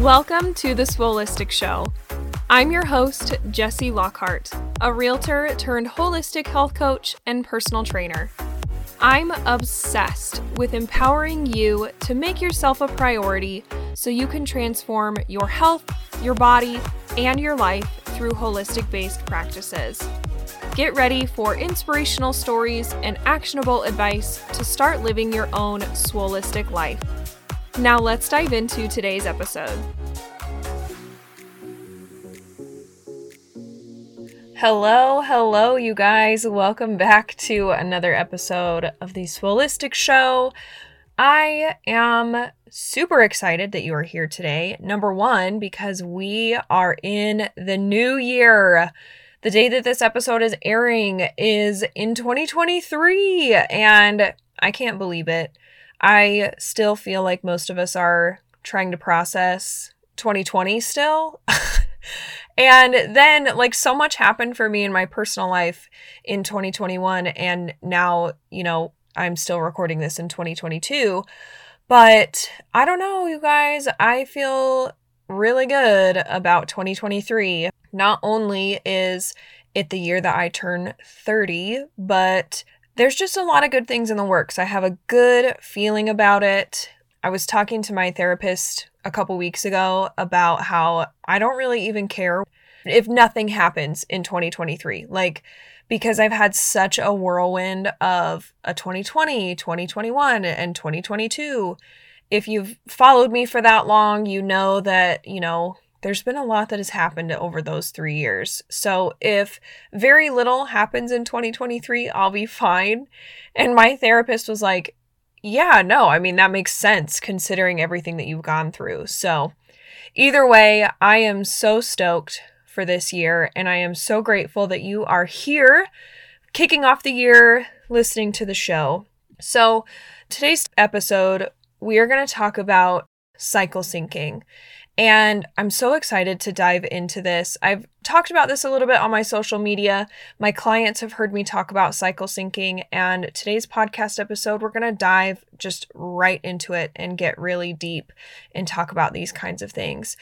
Welcome to the Swoleistic Show. I'm your host, Jessie Lockhart, a realtor turned holistic health coach and personal trainer. I'm obsessed with empowering you to make yourself a priority so you can transform your health, your body, and your life through holistic based practices. Get ready for inspirational stories and actionable advice to start living your own swoleistic life. Now, let's dive into today's episode. Hello, hello, you guys. Welcome back to another episode of the Swoleistic Show. I am super excited that you are here today. Number one, because we are in the new year. The day that this episode is airing is in 2023, and I can't believe it. I still feel like most of us are trying to process 2020 still. and then, like, so much happened for me in my personal life in 2021. And now, you know, I'm still recording this in 2022. But I don't know, you guys. I feel really good about 2023. Not only is it the year that I turn 30, but there's just a lot of good things in the works. I have a good feeling about it. I was talking to my therapist a couple weeks ago about how I don't really even care if nothing happens in 2023. Like, because I've had such a whirlwind of a 2020, 2021, and 2022. If you've followed me for that long, you know that, you know, there's been a lot that has happened over those three years. So if very little happens in 2023, I'll be fine. And my therapist was like, yeah, no, I mean, that makes sense considering everything that you've gone through. So either way, I am so stoked for this year. And I am so grateful that you are here kicking off the year listening to the show. So today's episode, we are going to talk about cycle syncing. And I'm so excited to dive into this. I've talked about this a little bit on my social media. My clients have heard me talk about cycle syncing, and today's podcast episode, we're going to dive just right into it and get really deep and talk about these kinds of things.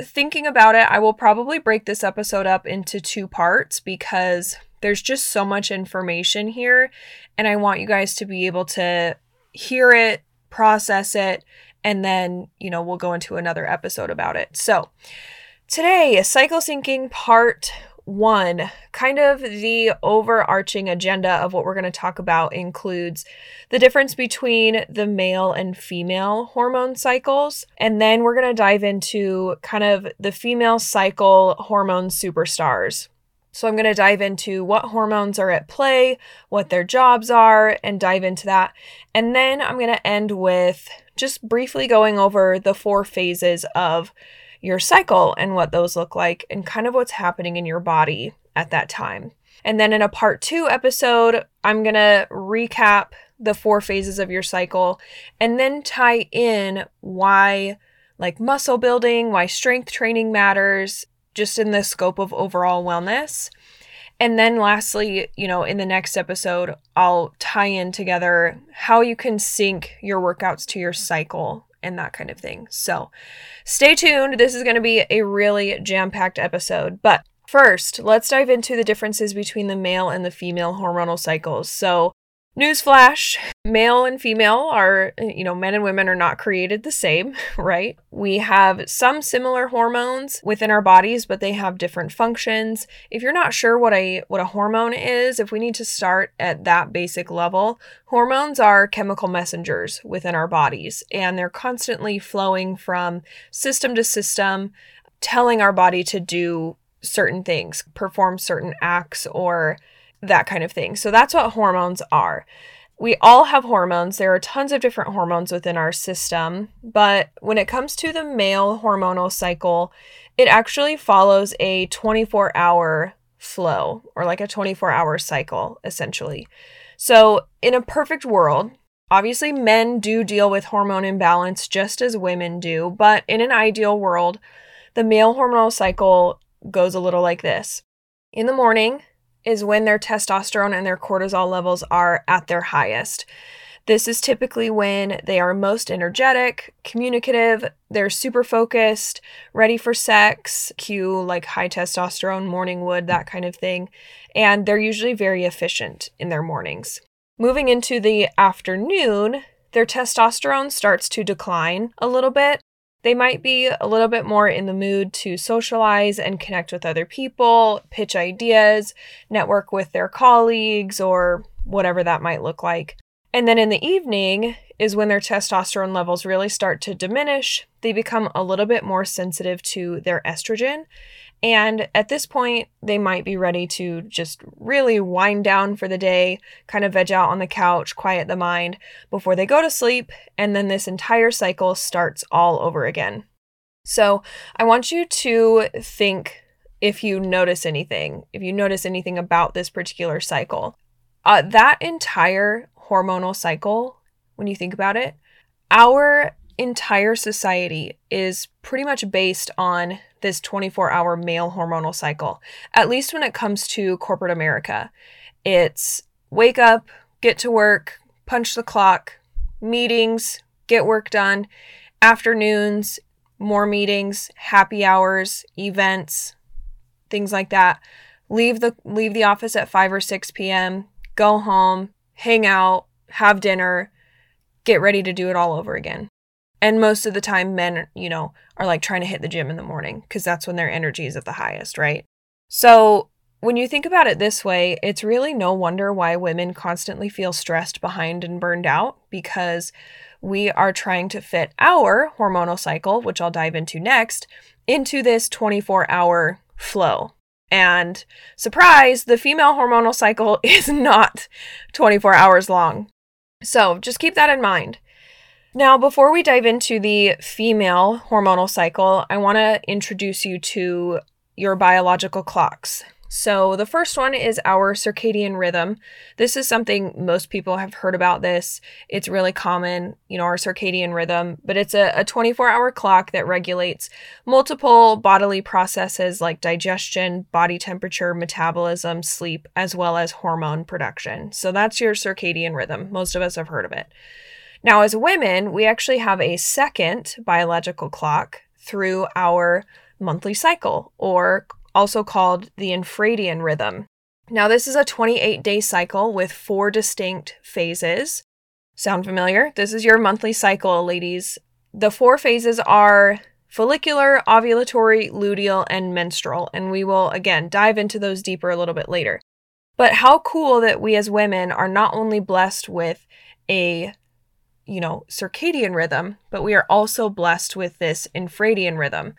Thinking about it, I will probably break this episode up into two parts because there's just so much information here, and I want you guys to be able to hear it, process it, and then, you know, we'll go into another episode about it. So, today, cycle syncing part one, kind of the overarching agenda of what we're going to talk about includes the difference between the male and female hormone cycles. And then we're going to dive into kind of the female cycle hormone superstars. So, I'm going to dive into what hormones are at play, what their jobs are, and dive into that. And then I'm going to end with just briefly going over the four phases of your cycle and what those look like and kind of what's happening in your body at that time. And then in a part two episode, I'm going to recap the four phases of your cycle and then tie in why, like muscle building, why strength training matters, just in the scope of overall wellness. And then lastly, you know, in the next episode, I'll tie in together how you can sync your workouts to your cycle and that kind of thing. So stay tuned. This is going to be a really jam packed episode. But first, let's dive into the differences between the male and the female hormonal cycles. So, Newsflash male and female are, you know, men and women are not created the same, right? We have some similar hormones within our bodies, but they have different functions. If you're not sure what a what a hormone is, if we need to start at that basic level, hormones are chemical messengers within our bodies, and they're constantly flowing from system to system, telling our body to do certain things, perform certain acts or that kind of thing. So that's what hormones are. We all have hormones. There are tons of different hormones within our system, but when it comes to the male hormonal cycle, it actually follows a 24 hour flow or like a 24 hour cycle, essentially. So, in a perfect world, obviously men do deal with hormone imbalance just as women do, but in an ideal world, the male hormonal cycle goes a little like this. In the morning, is when their testosterone and their cortisol levels are at their highest. This is typically when they are most energetic, communicative, they're super focused, ready for sex, cue like high testosterone, morning wood, that kind of thing. And they're usually very efficient in their mornings. Moving into the afternoon, their testosterone starts to decline a little bit. They might be a little bit more in the mood to socialize and connect with other people, pitch ideas, network with their colleagues, or whatever that might look like. And then in the evening is when their testosterone levels really start to diminish. They become a little bit more sensitive to their estrogen. And at this point, they might be ready to just really wind down for the day, kind of veg out on the couch, quiet the mind before they go to sleep. And then this entire cycle starts all over again. So I want you to think if you notice anything, if you notice anything about this particular cycle. Uh, that entire hormonal cycle, when you think about it, our entire society is pretty much based on this 24 hour male hormonal cycle, at least when it comes to corporate America. It's wake up, get to work, punch the clock, meetings, get work done, afternoons, more meetings, happy hours, events, things like that. Leave the leave the office at 5 or 6 p.m., go home, hang out, have dinner, get ready to do it all over again. And most of the time, men, you know, are like trying to hit the gym in the morning because that's when their energy is at the highest, right? So when you think about it this way, it's really no wonder why women constantly feel stressed, behind, and burned out because we are trying to fit our hormonal cycle, which I'll dive into next, into this 24 hour flow. And surprise, the female hormonal cycle is not 24 hours long. So just keep that in mind. Now, before we dive into the female hormonal cycle, I want to introduce you to your biological clocks. So, the first one is our circadian rhythm. This is something most people have heard about this. It's really common, you know, our circadian rhythm, but it's a, a 24 hour clock that regulates multiple bodily processes like digestion, body temperature, metabolism, sleep, as well as hormone production. So, that's your circadian rhythm. Most of us have heard of it. Now, as women, we actually have a second biological clock through our monthly cycle, or also called the infradian rhythm. Now, this is a 28 day cycle with four distinct phases. Sound familiar? This is your monthly cycle, ladies. The four phases are follicular, ovulatory, luteal, and menstrual. And we will, again, dive into those deeper a little bit later. But how cool that we as women are not only blessed with a you know, circadian rhythm, but we are also blessed with this infradian rhythm.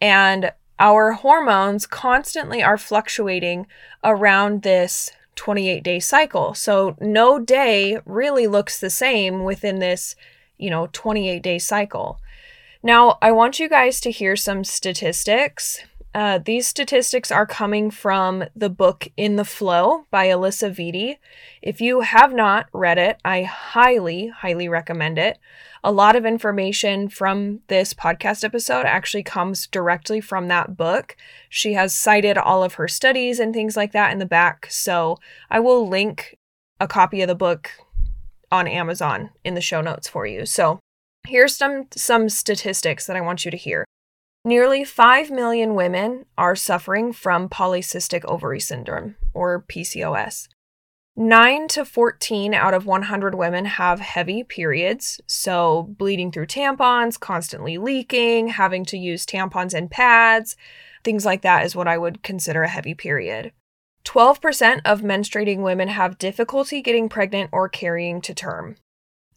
And our hormones constantly are fluctuating around this 28 day cycle. So no day really looks the same within this, you know, 28 day cycle. Now, I want you guys to hear some statistics. Uh, these statistics are coming from the book In the FLO by Alisa Vitti. If you have not read it, I highly, highly recommend it. A lot of information from this podcast episode actually comes directly from that book. She has cited all of her studies and things like that in the back. So I will link a copy of the book on Amazon in the show notes for you. So here's some some statistics that I want you to hear. Nearly 5 million women are suffering from polycystic ovary syndrome or PCOS. 9 to 14 out of 100 women have heavy periods, so bleeding through tampons, constantly leaking, having to use tampons and pads, things like that is what I would consider a heavy period. 12% of menstruating women have difficulty getting pregnant or carrying to term.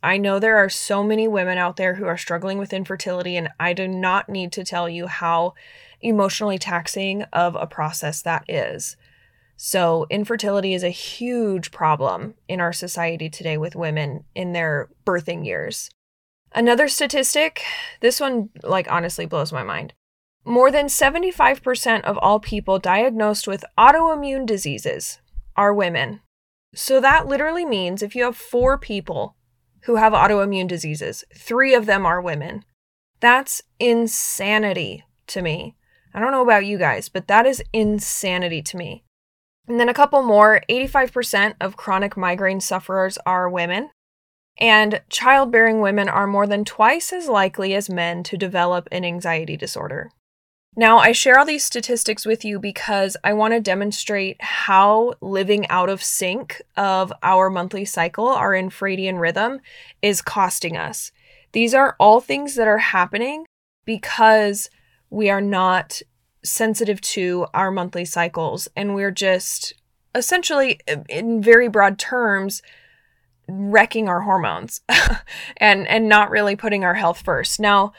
I know there are so many women out there who are struggling with infertility, and I do not need to tell you how emotionally taxing of a process that is. So, infertility is a huge problem in our society today with women in their birthing years. Another statistic, this one, like, honestly blows my mind. More than 75% of all people diagnosed with autoimmune diseases are women. So, that literally means if you have four people who have autoimmune diseases, three of them are women. That's insanity to me. I don't know about you guys, but that is insanity to me. And then a couple more 85% of chronic migraine sufferers are women. And childbearing women are more than twice as likely as men to develop an anxiety disorder. Now, I share all these statistics with you because I want to demonstrate how living out of sync of our monthly cycle, our infradian rhythm, is costing us. These are all things that are happening because we are not sensitive to our monthly cycles and we're just essentially, in very broad terms, wrecking our hormones and and not really putting our health first. Now,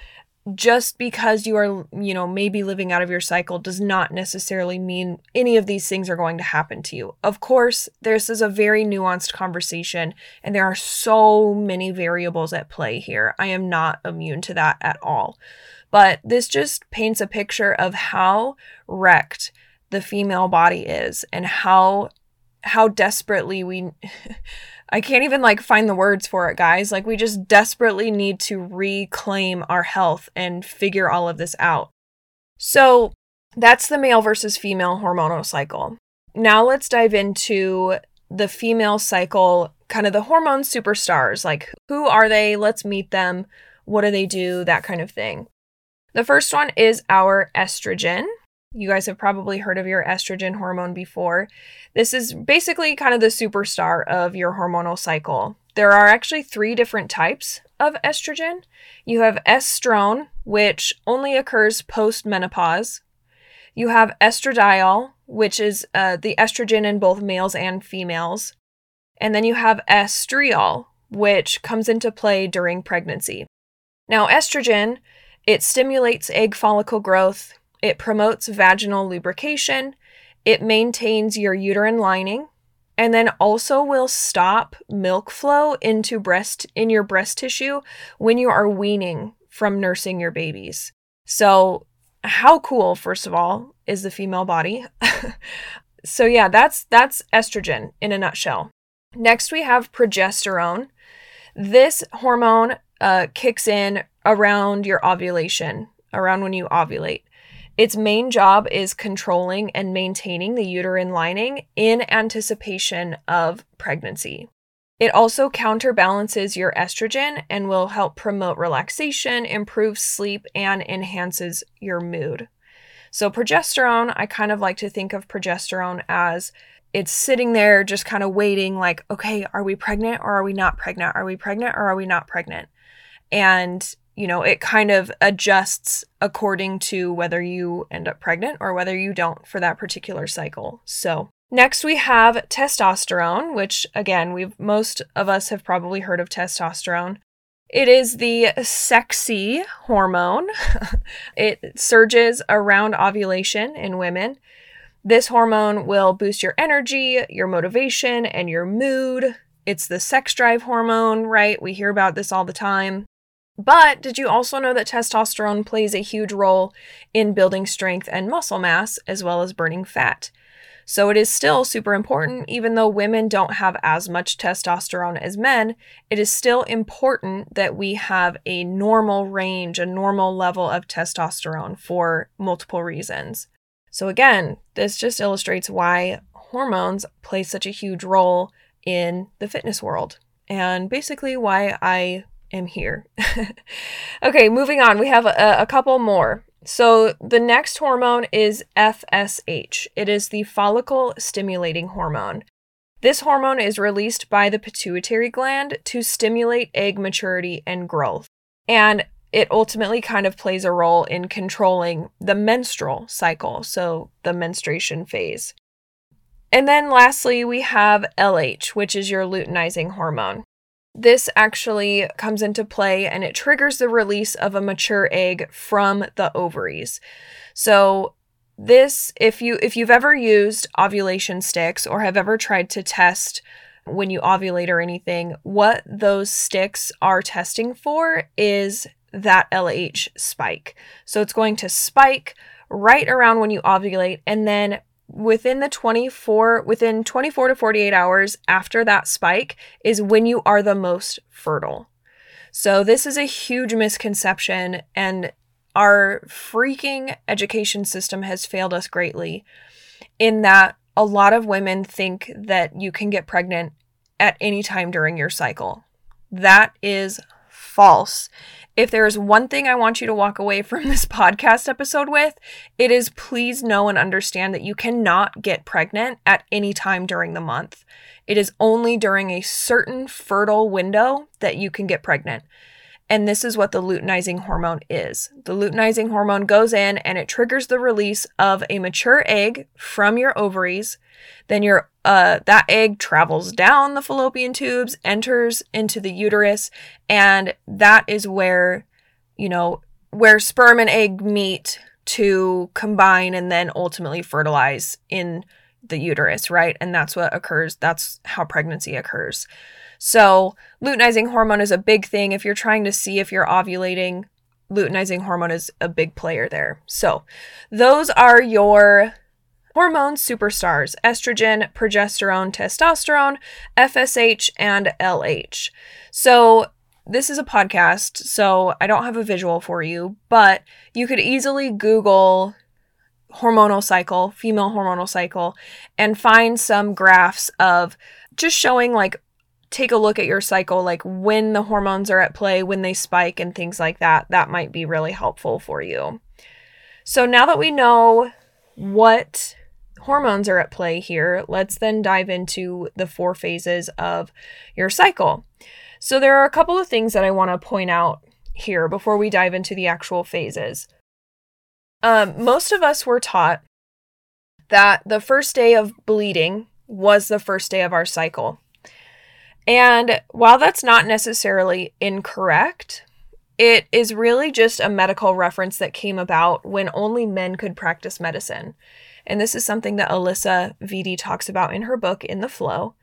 just because you are, you know, maybe living out of your cycle does not necessarily mean any of these things are going to happen to you. Of course, this is a very nuanced conversation and there are so many variables at play here. I am not immune to that at all. But this just paints a picture of how wrecked the female body is and how how desperately we I can't even like find the words for it, guys. Like we just desperately need to reclaim our health and figure all of this out. So, that's the male versus female hormonal cycle. Now let's dive into the female cycle, kind of the hormone superstars. Like who are they? Let's meet them. What do they do? That kind of thing. The first one is our estrogen. You guys have probably heard of your estrogen hormone before. This is basically kind of the superstar of your hormonal cycle. There are actually three different types of estrogen. You have estrone, which only occurs post menopause. You have estradiol, which is uh, the estrogen in both males and females. And then you have estriol, which comes into play during pregnancy. Now, estrogen, it stimulates egg follicle growth, it promotes vaginal lubrication, it maintains your uterine lining, and then also will stop milk flow into breast in your breast tissue when you are weaning from nursing your babies. So, how cool first of all is the female body? so yeah, that's that's estrogen in a nutshell. Next we have progesterone. This hormone uh, kicks in around your ovulation, around when you ovulate. Its main job is controlling and maintaining the uterine lining in anticipation of pregnancy. It also counterbalances your estrogen and will help promote relaxation, improve sleep, and enhances your mood. So, progesterone, I kind of like to think of progesterone as it's sitting there just kind of waiting, like, okay, are we pregnant or are we not pregnant? Are we pregnant or are we not pregnant? And you know, it kind of adjusts according to whether you end up pregnant or whether you don't for that particular cycle. So, next we have testosterone, which again, we've most of us have probably heard of testosterone. It is the sexy hormone. it surges around ovulation in women. This hormone will boost your energy, your motivation, and your mood. It's the sex drive hormone, right? We hear about this all the time. But did you also know that testosterone plays a huge role in building strength and muscle mass, as well as burning fat? So it is still super important, even though women don't have as much testosterone as men, it is still important that we have a normal range, a normal level of testosterone for multiple reasons. So again, this just illustrates why hormones play such a huge role in the fitness world and basically why I am here. okay, moving on. We have a, a couple more. So the next hormone is FSH. It is the follicle stimulating hormone. This hormone is released by the pituitary gland to stimulate egg maturity and growth. And it ultimately kind of plays a role in controlling the menstrual cycle, so the menstruation phase. And then lastly, we have LH, which is your luteinizing hormone. This actually comes into play and it triggers the release of a mature egg from the ovaries. So this if you if you've ever used ovulation sticks or have ever tried to test when you ovulate or anything, what those sticks are testing for is that LH spike. So it's going to spike right around when you ovulate and then within the 24 within 24 to 48 hours after that spike is when you are the most fertile. So this is a huge misconception and our freaking education system has failed us greatly in that a lot of women think that you can get pregnant at any time during your cycle. That is false. If there is one thing I want you to walk away from this podcast episode with, it is please know and understand that you cannot get pregnant at any time during the month. It is only during a certain fertile window that you can get pregnant. And this is what the luteinizing hormone is. The luteinizing hormone goes in and it triggers the release of a mature egg from your ovaries. Then your uh, that egg travels down the fallopian tubes, enters into the uterus, and that is where, you know, where sperm and egg meet to combine and then ultimately fertilize in the uterus, right? And that's what occurs. That's how pregnancy occurs. So, luteinizing hormone is a big thing. If you're trying to see if you're ovulating, luteinizing hormone is a big player there. So, those are your hormone superstars estrogen, progesterone, testosterone, FSH, and LH. So, this is a podcast, so I don't have a visual for you, but you could easily Google hormonal cycle, female hormonal cycle, and find some graphs of just showing like take a look at your cycle, like when the hormones are at play, when they spike, and things like that. That might be really helpful for you. So now that we know what hormones are at play here, let's then dive into the four phases of your cycle. So there are a couple of things that I want to point out here before we dive into the actual phases. Um, most of us were taught that the first day of bleeding was the first day of our cycle. And while that's not necessarily incorrect, it is really just a medical reference that came about when only men could practice medicine. And this is something that Alisa Vitti talks about in her book, In the FLO.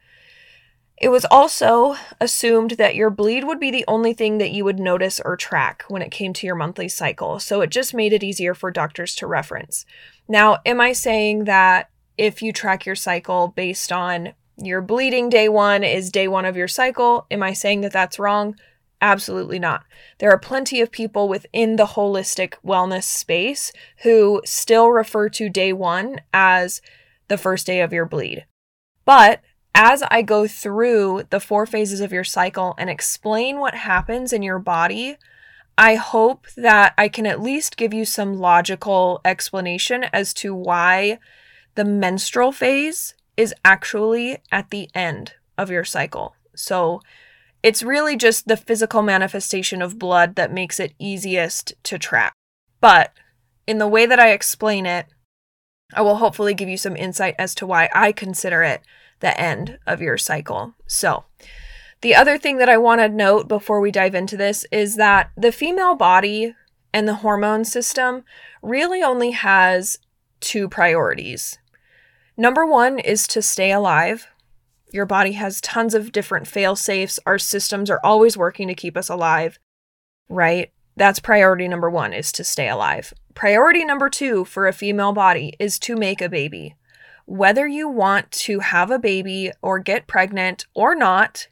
It was also assumed that your bleed would be the only thing that you would notice or track when it came to your monthly cycle. So it just made it easier for doctors to reference. Now, am I saying that if you track your cycle based on your bleeding day one is day one of your cycle. Am I saying that that's wrong? Absolutely not. There are plenty of people within the holistic wellness space who still refer to day one as the first day of your bleed. But as I go through the four phases of your cycle and explain what happens in your body, I hope that I can at least give you some logical explanation as to why the menstrual phase is actually at the end of your cycle. So it's really just the physical manifestation of blood that makes it easiest to track. But in the way that I explain it, I will hopefully give you some insight as to why I consider it the end of your cycle. So, the other thing that I want to note before we dive into this is that the female body and the hormone system really only has two priorities. Number one is to stay alive. Your body has tons of different fail safes. Our systems are always working to keep us alive, right? That's priority number one is to stay alive. Priority number two for a female body is to make a baby. Whether you want to have a baby or get pregnant or not,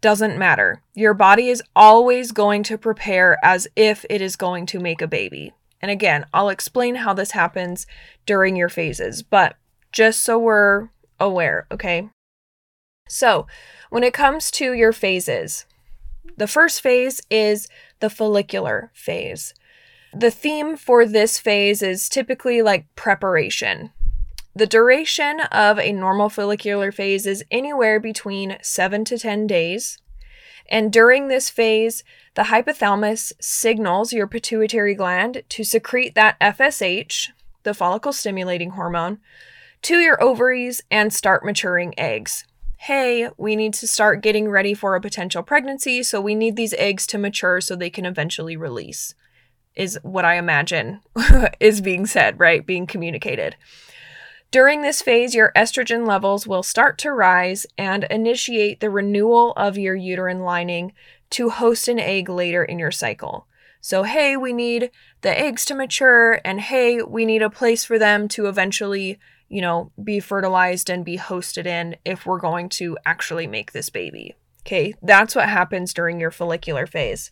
doesn't matter. Your body is always going to prepare as if it is going to make a baby. And again, I'll explain how this happens during your phases, but just so we're aware, okay? So, when it comes to your phases, the first phase is the follicular phase. The theme for this phase is typically like preparation. The duration of a normal follicular phase is anywhere between 7 to 10 days. And during this phase, the hypothalamus signals your pituitary gland to secrete that FSH, the follicle stimulating hormone, to your ovaries and start maturing eggs. Hey, we need to start getting ready for a potential pregnancy, so we need these eggs to mature so they can eventually release, is what I imagine is being said, right? Being communicated. During this phase, your estrogen levels will start to rise and initiate the renewal of your uterine lining to host an egg later in your cycle. So, hey, we need the eggs to mature, and hey, we need a place for them to eventually you know, be fertilized and be hosted in if we're going to actually make this baby. Okay, that's what happens during your follicular phase.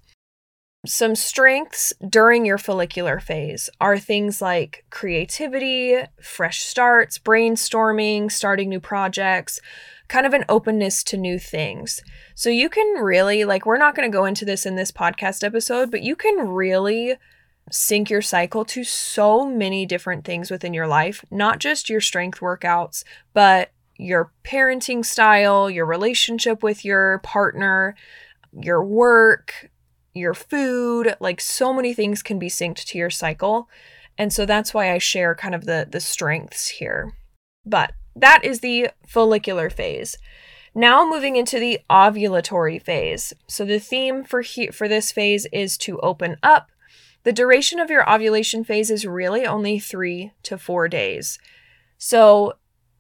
Some strengths during your follicular phase are things like creativity, fresh starts, brainstorming, starting new projects, kind of an openness to new things. So you can really, like, we're not going to go into this in this podcast episode, but you can really sync your cycle to so many different things within your life, not just your strength workouts, but your parenting style, your relationship with your partner, your work, your food, like so many things can be synced to your cycle. And so that's why I share kind of the the strengths here. But that is the follicular phase. Now moving into the ovulatory phase. So the theme for he- for this phase is to open up. The duration of your ovulation phase is really only 3 to 4 days. So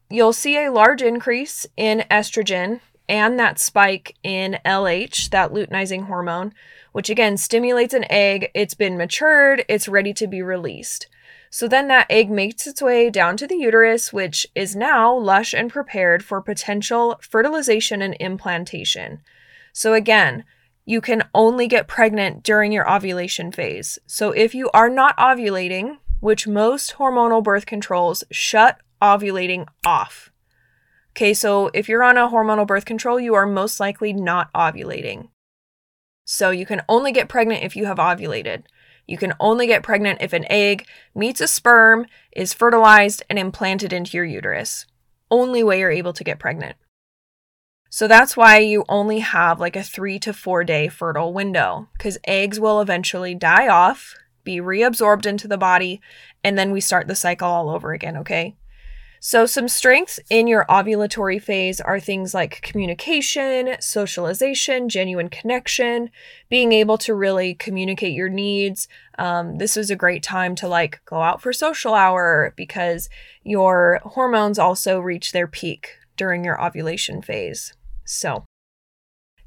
you'll see a large increase in estrogen and that spike in LH, that luteinizing hormone, which again stimulates an egg. It's been matured, it's ready to be released. So then that egg makes its way down to the uterus, which is now lush and prepared for potential fertilization and implantation. So again, you can only get pregnant during your ovulation phase. So if you are not ovulating, which most hormonal birth controls shut ovulating off. Okay, so if you're on a hormonal birth control, you are most likely not ovulating. So you can only get pregnant if you have ovulated. You can only get pregnant if an egg meets a sperm, is fertilized, and implanted into your uterus. Only way you're able to get pregnant. So that's why you only have like a three to four day fertile window, because eggs will eventually die off, be reabsorbed into the body, and then we start the cycle all over again, okay? So, some strengths in your ovulatory phase are things like communication, socialization, genuine connection, being able to really communicate your needs. Um, this is a great time to like go out for social hour because your hormones also reach their peak during your ovulation phase. So,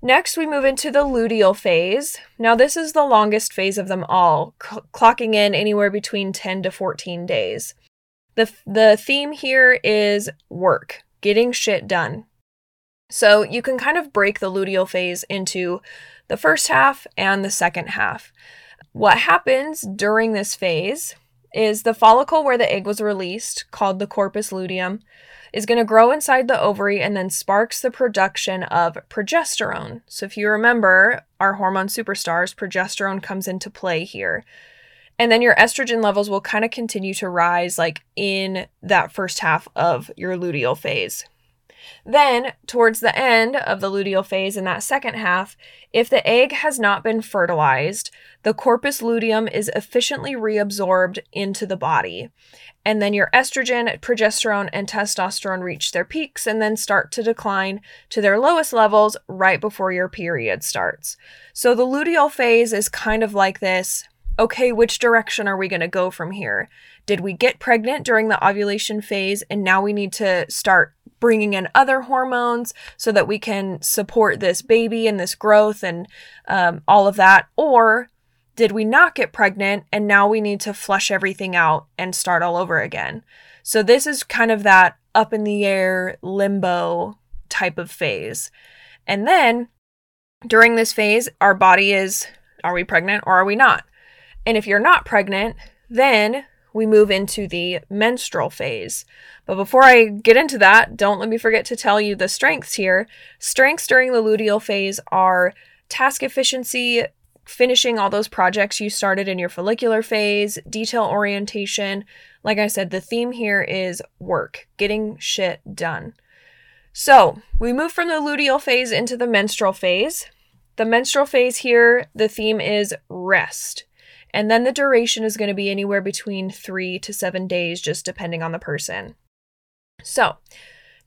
Next, we move into the luteal phase. Now, this is the longest phase of them all, cl- clocking in anywhere between 10 to 14 days. The, the theme here is work, getting shit done. So you can kind of break the luteal phase into the first half and the second half. What happens during this phase is the follicle where the egg was released, called the corpus luteum, is going to grow inside the ovary and then sparks the production of progesterone. So, if you remember our hormone superstars, progesterone comes into play here. And then your estrogen levels will kind of continue to rise like in that first half of your luteal phase. Then, towards the end of the luteal phase in that second half, if the egg has not been fertilized, the corpus luteum is efficiently reabsorbed into the body. And then your estrogen, progesterone, and testosterone reach their peaks and then start to decline to their lowest levels right before your period starts. So the luteal phase is kind of like this okay, which direction are we going to go from here? Did we get pregnant during the ovulation phase and now we need to start bringing in other hormones so that we can support this baby and this growth and um, all of that? Or did we not get pregnant and now we need to flush everything out and start all over again? So, this is kind of that up in the air limbo type of phase. And then during this phase, our body is are we pregnant or are we not? And if you're not pregnant, then we move into the menstrual phase. But before I get into that, don't let me forget to tell you the strengths here. Strengths during the luteal phase are task efficiency, finishing all those projects you started in your follicular phase, detail orientation. Like I said, the theme here is work, getting shit done. So we move from the luteal phase into the menstrual phase. The menstrual phase here, the theme is rest. And then the duration is going to be anywhere between three to seven days, just depending on the person. So,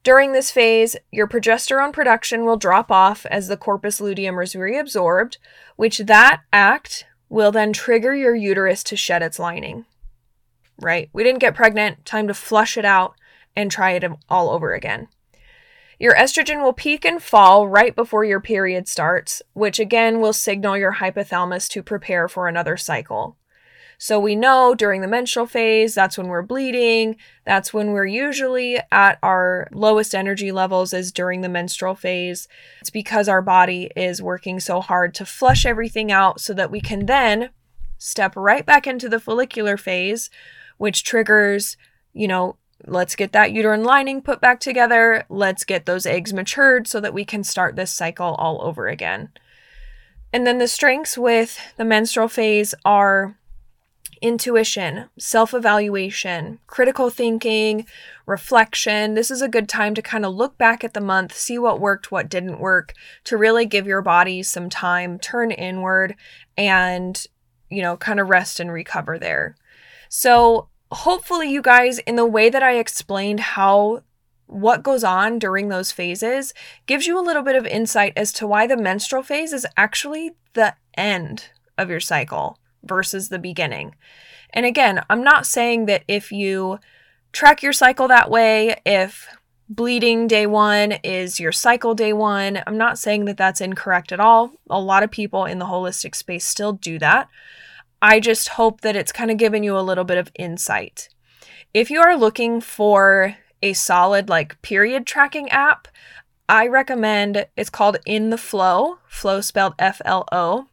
during this phase, your progesterone production will drop off as the corpus luteum is reabsorbed, which that act will then trigger your uterus to shed its lining. Right? We didn't get pregnant, time to flush it out and try it all over again. Your estrogen will peak and fall right before your period starts, which again will signal your hypothalamus to prepare for another cycle. So we know during the menstrual phase, that's when we're bleeding. That's when we're usually at our lowest energy levels, is during the menstrual phase. It's because our body is working so hard to flush everything out so that we can then step right back into the follicular phase, which triggers, you know, let's get that uterine lining put back together. Let's get those eggs matured so that we can start this cycle all over again. And then the strengths with the menstrual phase are intuition, self evaluation, critical thinking, reflection. This is a good time to kind of look back at the month, see what worked, what didn't work, to really give your body some time, turn inward, and, you know, kind of rest and recover there. So, hopefully, you guys, in the way that I explained how what goes on during those phases gives you a little bit of insight as to why the menstrual phase is actually the end of your cycle versus the beginning. And again, I'm not saying that if you track your cycle that way, if bleeding day one is your cycle day one, I'm not saying that that's incorrect at all. A lot of people in the holistic space still do that. I just hope that it's kind of given you a little bit of insight. If you are looking for a solid like period tracking app, I recommend it's called In the Flow, flow spelled F L O.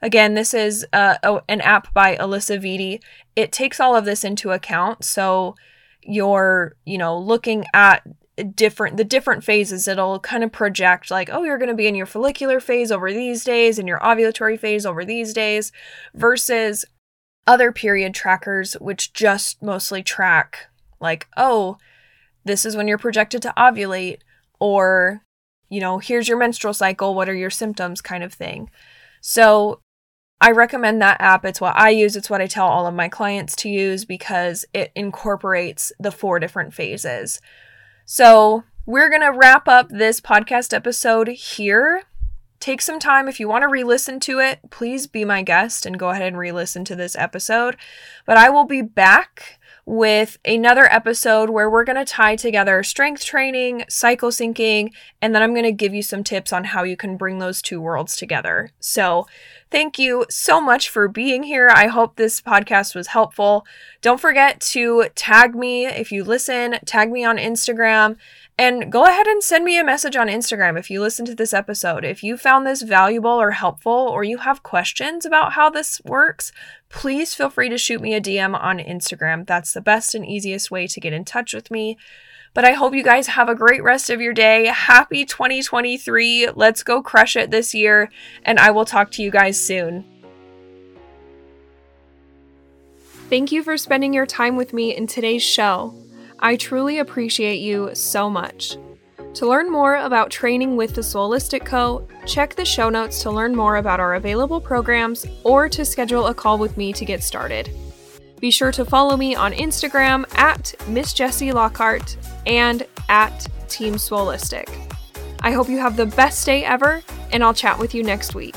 Again, this is uh, an app by Alisa Vitti. It takes all of this into account. So you're, you know, looking at different the different phases it'll kind of project like oh you're going to be in your follicular phase over these days and your ovulatory phase over these days versus other period trackers which just mostly track like oh this is when you're projected to ovulate or you know here's your menstrual cycle what are your symptoms kind of thing so I recommend that app. It's what I use. It's what I tell all of my clients to use because it incorporates the four different phases. So, we're going to wrap up this podcast episode here. Take some time if you want to re listen to it. Please be my guest and go ahead and re listen to this episode. But I will be back with another episode where we're going to tie together strength training, cycle syncing, and then I'm going to give you some tips on how you can bring those two worlds together. So, thank you so much for being here. I hope this podcast was helpful. Don't forget to tag me if you listen, tag me on Instagram and go ahead and send me a message on Instagram if you listen to this episode. If you found this valuable or helpful, or you have questions about how this works, please feel free to shoot me a DM on Instagram. That's the best and easiest way to get in touch with me. But I hope you guys have a great rest of your day. Happy 2023. Let's go crush it this year. And I will talk to you guys soon. Thank you for spending your time with me in today's show. I truly appreciate you so much. To learn more about training with the Swoleistic Co., check the show notes to learn more about our available programs or to schedule a call with me to get started. Be sure to follow me on Instagram at Miss Jessie Lockhart and at Team Swoleistic. I hope you have the best day ever, and I'll chat with you next week.